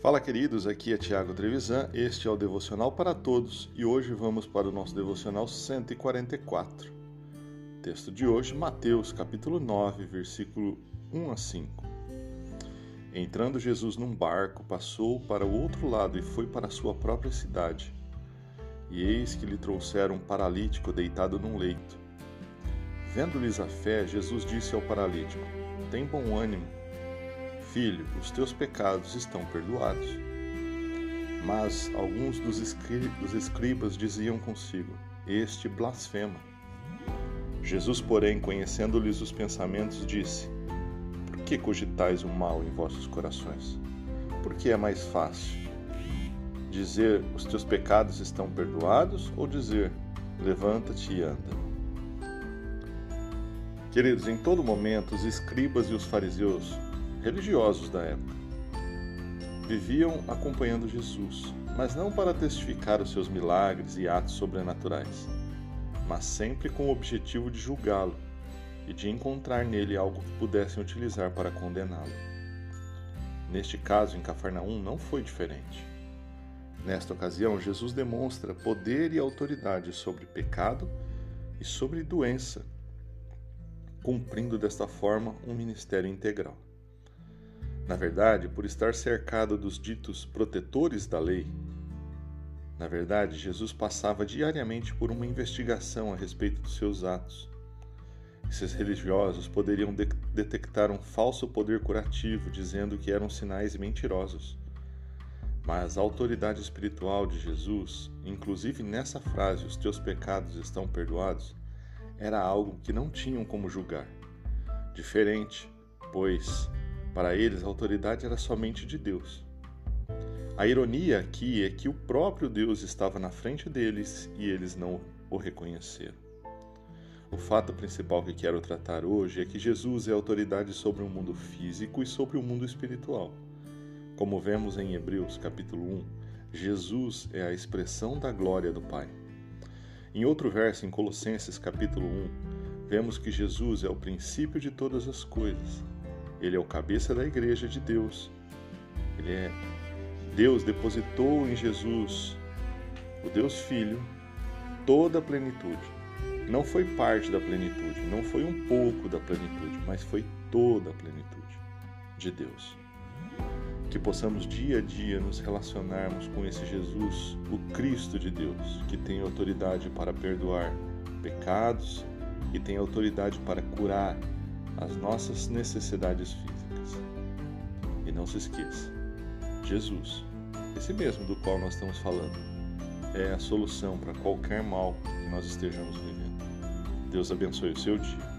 Fala, queridos, aqui é Tiago Trevisan, este é o Devocional para Todos e hoje vamos para o nosso Devocional 144. Texto de hoje, Mateus, capítulo 9, versículo 1 a 5. Entrando Jesus num barco, passou para o outro lado e foi para a sua própria cidade. E eis que lhe trouxeram um paralítico deitado num leito. Vendo-lhes a fé, Jesus disse ao paralítico: Tem bom ânimo Filho, os teus pecados estão perdoados. Mas alguns dos, escribas diziam consigo: Este blasfema. Jesus, porém, conhecendo-lhes os pensamentos, disse: Por que cogitais o mal em vossos corações? Porque é mais fácil dizer: Os teus pecados estão perdoados, ou dizer: Levanta-te e anda. Queridos, em todo momento, os escribas e os fariseus religiosos da época. Viviam acompanhando Jesus, mas não para testificar os seus milagres e atos sobrenaturais, mas sempre com o objetivo de julgá-lo e de encontrar nele algo que pudessem utilizar para condená-lo. Neste caso, em Cafarnaum, não foi diferente. Nesta ocasião, Jesus demonstra poder e autoridade sobre pecado e sobre doença, cumprindo desta forma um ministério integral. Na verdade, por estar cercado dos ditos protetores da lei, na verdade, Jesus passava diariamente por uma investigação a respeito dos seus atos. Esses religiosos poderiam de detectar um falso poder curativo, dizendo que eram sinais mentirosos. Mas a autoridade espiritual de Jesus, inclusive nessa frase, os teus pecados estão perdoados, era algo que não tinham como julgar. Diferente, pois para eles, a autoridade era somente de Deus. A ironia aqui é que o próprio Deus estava na frente deles e eles não o reconheceram. O fato principal que quero tratar hoje é que Jesus é autoridade sobre o mundo físico e sobre o mundo espiritual. Como vemos em Hebreus capítulo 1, Jesus é a expressão da glória do Pai. Em outro verso, em Colossenses capítulo 1, vemos que Jesus é o princípio de todas as coisas ele é o cabeça da igreja de Deus. Ele é Deus depositou em Jesus, o Deus Filho, toda a plenitude. Não foi parte da plenitude, não foi um pouco da plenitude, mas foi toda a plenitude de Deus. Que possamos dia a dia nos relacionarmos com esse Jesus, o Cristo de Deus, que tem autoridade para perdoar pecados e tem autoridade para curar as nossas necessidades físicas. E não se esqueça, Jesus, esse mesmo do qual nós estamos falando, é a solução para qualquer mal que nós estejamos vivendo. Deus abençoe o seu dia.